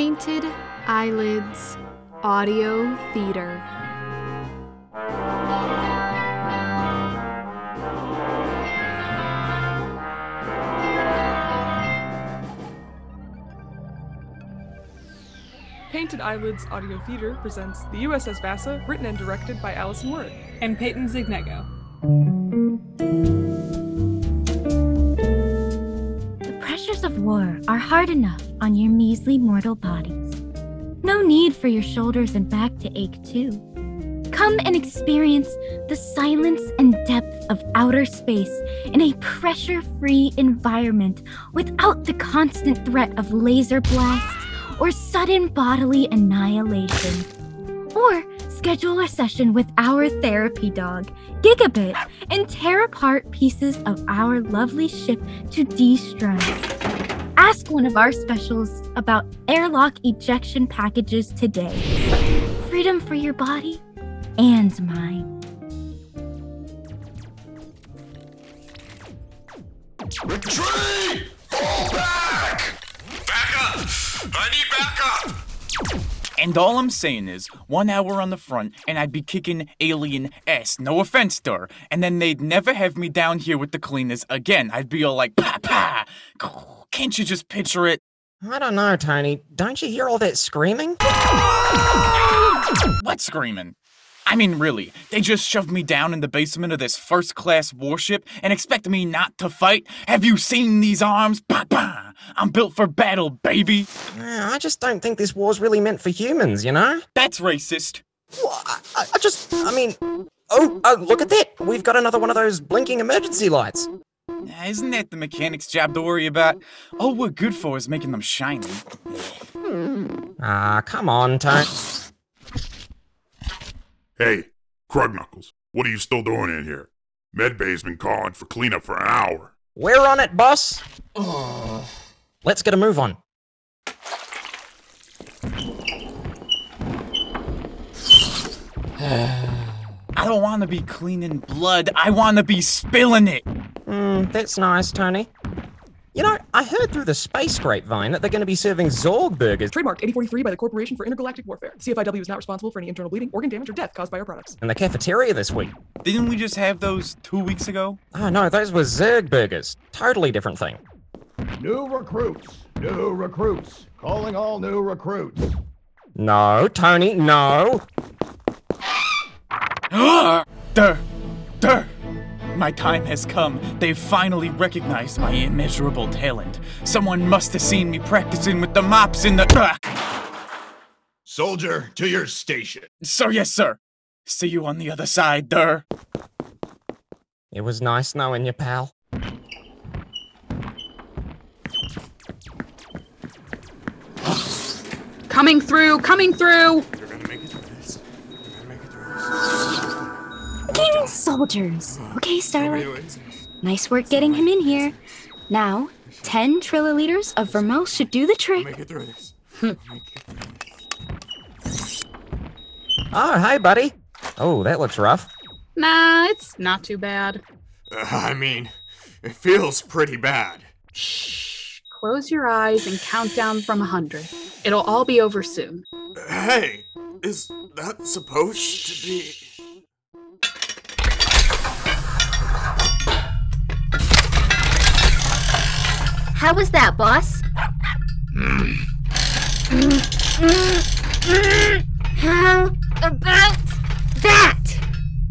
Painted Eyelids Audio Theater. Painted Eyelids Audio Theater presents The USS Vasa, written and directed by Allison Worth. and Peyton Zignego. The pressures of war are hard enough on your measly mortal bodies. No need for your shoulders and back to ache too. Come and experience the silence and depth of outer space in a pressure free environment without the constant threat of laser blasts or sudden bodily annihilation. Or schedule a session with our therapy dog, Gigabit, and tear apart pieces of our lovely ship to de stress. Ask one of our specials about airlock ejection packages today. Freedom for your body and mine. Retreat! Fall back! Back up! I need backup! And all I'm saying is, one hour on the front, and I'd be kicking alien ass. No offense, sir. And then they'd never have me down here with the cleaners again. I'd be all like, pa pa. Can't you just picture it? I don't know, Tony. Don't you hear all that screaming? What screaming? I mean, really, they just shoved me down in the basement of this first class warship and expect me not to fight? Have you seen these arms? Pa pa. I'm built for battle, baby. Uh, I just don't think this war's really meant for humans, you know? That's racist. Well, I, I- I just, I mean, oh, oh, look at that. We've got another one of those blinking emergency lights. Isn't that the mechanic's job to worry about? All we're good for is making them shiny. Ah, come on, Tony. Hey, Krug Knuckles, what are you still doing in here? Medbay's been calling for cleanup for an hour. We're on it, boss. Let's get a move on. I don't want to be cleaning blood. I want to be spilling it. Hmm, that's nice, Tony. You know, I heard through the space grapevine that they're going to be serving Zorg burgers Trademarked 8043 by the Corporation for Intergalactic Warfare. CFIW is not responsible for any internal bleeding, organ damage, or death caused by our products. in the cafeteria this week. Didn't we just have those two weeks ago? Oh no, those were Zerg burgers. Totally different thing. New recruits, new recruits, calling all new recruits. No, Tony, no. Durr! Durr! My time has come. They've finally recognized my immeasurable talent. Someone must have seen me practicing with the mops in the. Soldier, to your station. Sir, yes, sir. See you on the other side, Durr. It was nice knowing you, pal. Coming through, coming through! King soldiers. Okay, Starlight. Nice work getting him in here. Now, 10 trilliliters of Vermouth should do the trick. Oh, hi, buddy. Oh, that looks rough. Nah, it's not too bad. Uh, I mean, it feels pretty bad. Shh. Close your eyes and count down from a 100. It'll all be over soon. Hey, is that supposed to be. How was that, boss? How about that?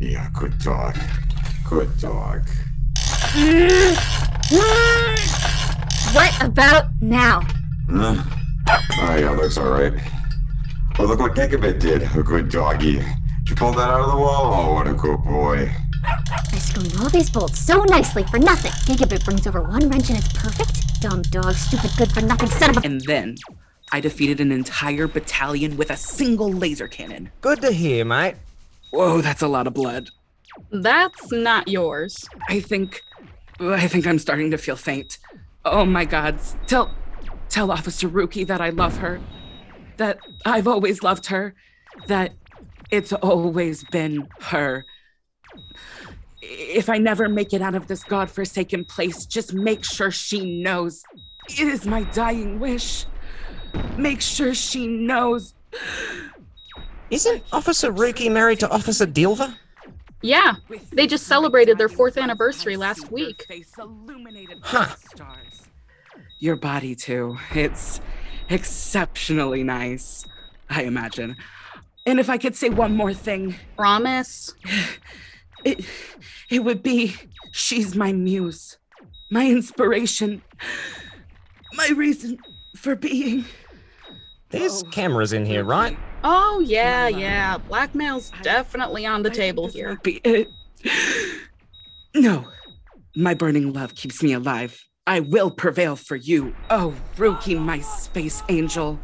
Yeah, good dog. Good dog. What about now? Huh? Oh, yeah, looks alright. Oh, look what Gigabit did. A good doggy. Did you pull that out of the wall? Oh, what a good boy. I screwed all these bolts so nicely for nothing. Gigabit brings over one wrench and it's perfect. Dumb dog, stupid good for nothing son of a. And then I defeated an entire battalion with a single laser cannon. Good to hear, mate. Whoa, that's a lot of blood. That's not yours. I think I think I'm starting to feel faint. Oh my god. Tell tell Officer Rookie that I love her. That I've always loved her. That it's always been her. If I never make it out of this godforsaken place, just make sure she knows. It is my dying wish. make sure she knows. Isn't Officer Ruki married to Officer Dilva? Yeah, they just celebrated their fourth anniversary last week. Huh. Your body, too. It's exceptionally nice, I imagine. And if I could say one more thing, Promise. it, it would be she's my muse, my inspiration, my reason for being. There's oh. cameras in here, right? Oh, yeah, yeah. Blackmail's definitely on the table here. Be it. No, my burning love keeps me alive. I will prevail for you. Oh, Rookie, my space angel.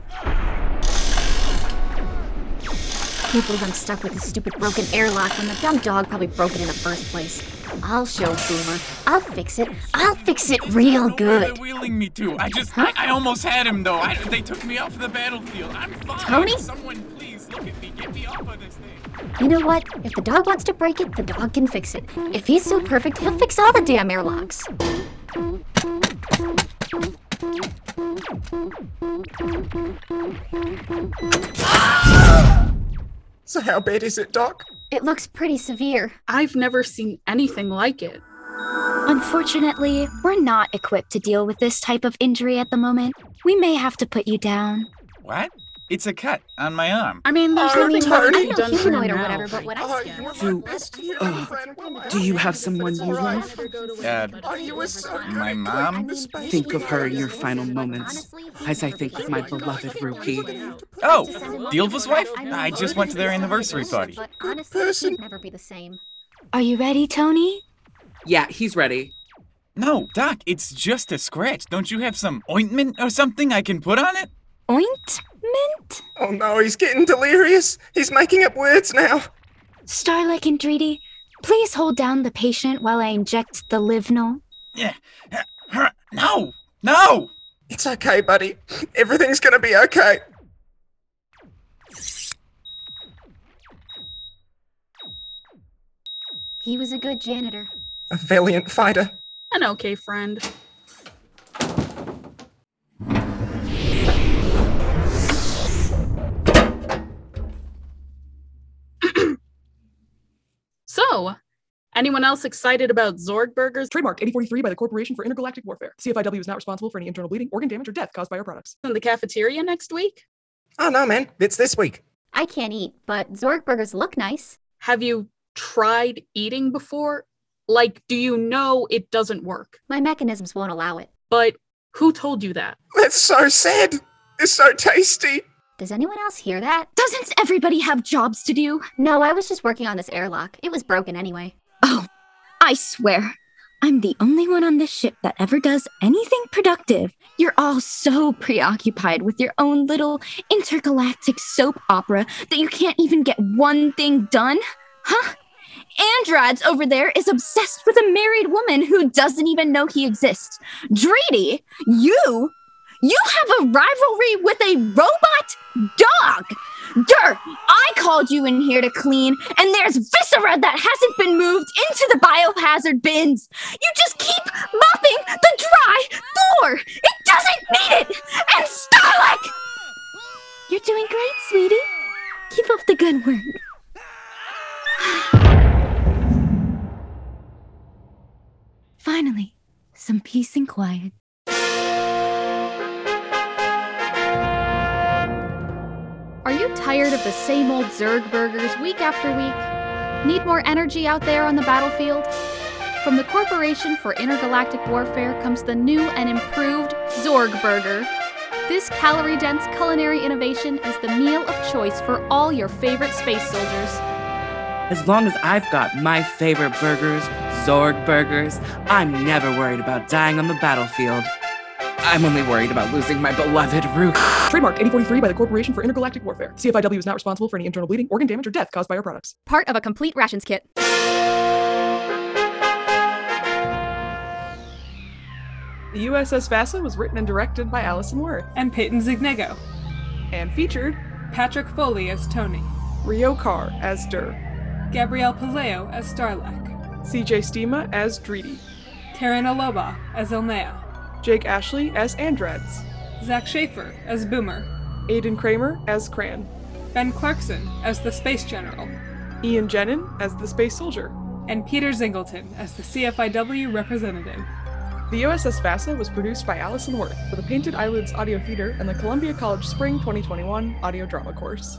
Can't believe I'm stuck with this stupid broken airlock when the dumb dog probably broke it in the first place. I'll show Boomer. I'll fix it. I'll fix it real good. They're wheeling me too. I just, I, I almost had him though. I, they took me off the battlefield. I'm fine. Tony? Someone please look at me. Get me off of this thing. You know what? If the dog wants to break it, the dog can fix it. If he's so perfect, he'll fix all the damn airlocks. Ah! So how bad is it, Doc? It looks pretty severe. I've never seen anything like it. Unfortunately, we're not equipped to deal with this type of injury at the moment. We may have to put you down. What? It's a cut on my arm. I mean, there's nothing Tony. more to I be know done for humanoid or now. whatever, but when I Oh, see Do- my best uh, do you have someone you love? Uh, you were so good. my mom? Think of her in your final moments, as I think of my beloved Rookie. Oh, Dilva's wife? I just went to their anniversary party. But honestly, she'd never be the same. Are you ready, Tony? Yeah, he's ready. No, Doc, it's just a scratch. Don't you have some ointment or something I can put on it? Ointment? Oh no, he's getting delirious. He's making up words now. Starlight and Dreedy, please hold down the patient while I inject the Livnol. Yeah. No! No! It's okay, buddy. Everything's gonna be okay. He was a good janitor. A valiant fighter. An okay friend. Anyone else excited about Zorg burgers Trademarked 8043 by the Corporation for Intergalactic Warfare. CFIW is not responsible for any internal bleeding, organ damage, or death caused by our products. in the cafeteria next week? Oh no, man. It's this week. I can't eat, but Zorg burgers look nice. Have you tried eating before? Like, do you know it doesn't work? My mechanisms won't allow it. But who told you that? That's so sad. It's so tasty. Does anyone else hear that? Doesn't everybody have jobs to do? No, I was just working on this airlock. It was broken anyway. I swear. I'm the only one on this ship that ever does anything productive. You're all so preoccupied with your own little intergalactic soap opera that you can't even get one thing done? Huh? Andrads over there is obsessed with a married woman who doesn't even know he exists. Dreedy, you? You have a rivalry with a robot dog! Dur, I called you in here to clean, and there's viscera that hasn't been moved into the biohazard bins. You just keep mopping the dry floor. It doesn't need it. And Starlight, you're doing great, sweetie. Keep up the good work. Finally, some peace and quiet. Are you tired of the same old Zerg burgers week after week? Need more energy out there on the battlefield? From the Corporation for Intergalactic Warfare comes the new and improved Zorg Burger. This calorie dense culinary innovation is the meal of choice for all your favorite space soldiers. As long as I've got my favorite burgers, Zorg burgers, I'm never worried about dying on the battlefield. I'm only worried about losing my beloved Rook. Trademarked 8043 by the Corporation for Intergalactic Warfare. CFIW is not responsible for any internal bleeding, organ damage, or death caused by our products. Part of a complete rations kit. The USS Vasa was written and directed by Allison Worth and Peyton Zignego, and featured Patrick Foley as Tony, Rio Carr as Dur, Gabrielle Paleo as Starlight, CJ Stima as Dreedy, Taryn Aloba as Elnea, Jake Ashley as Andrads, Zach Schaefer as Boomer, Aidan Kramer as Cran, Ben Clarkson as the Space General, Ian Jenin as the Space Soldier, and Peter Zingleton as the CFIW representative. The USS Vasa was produced by Allison Worth for the Painted Eyelids Audio Theater and the Columbia College Spring 2021 Audio Drama course.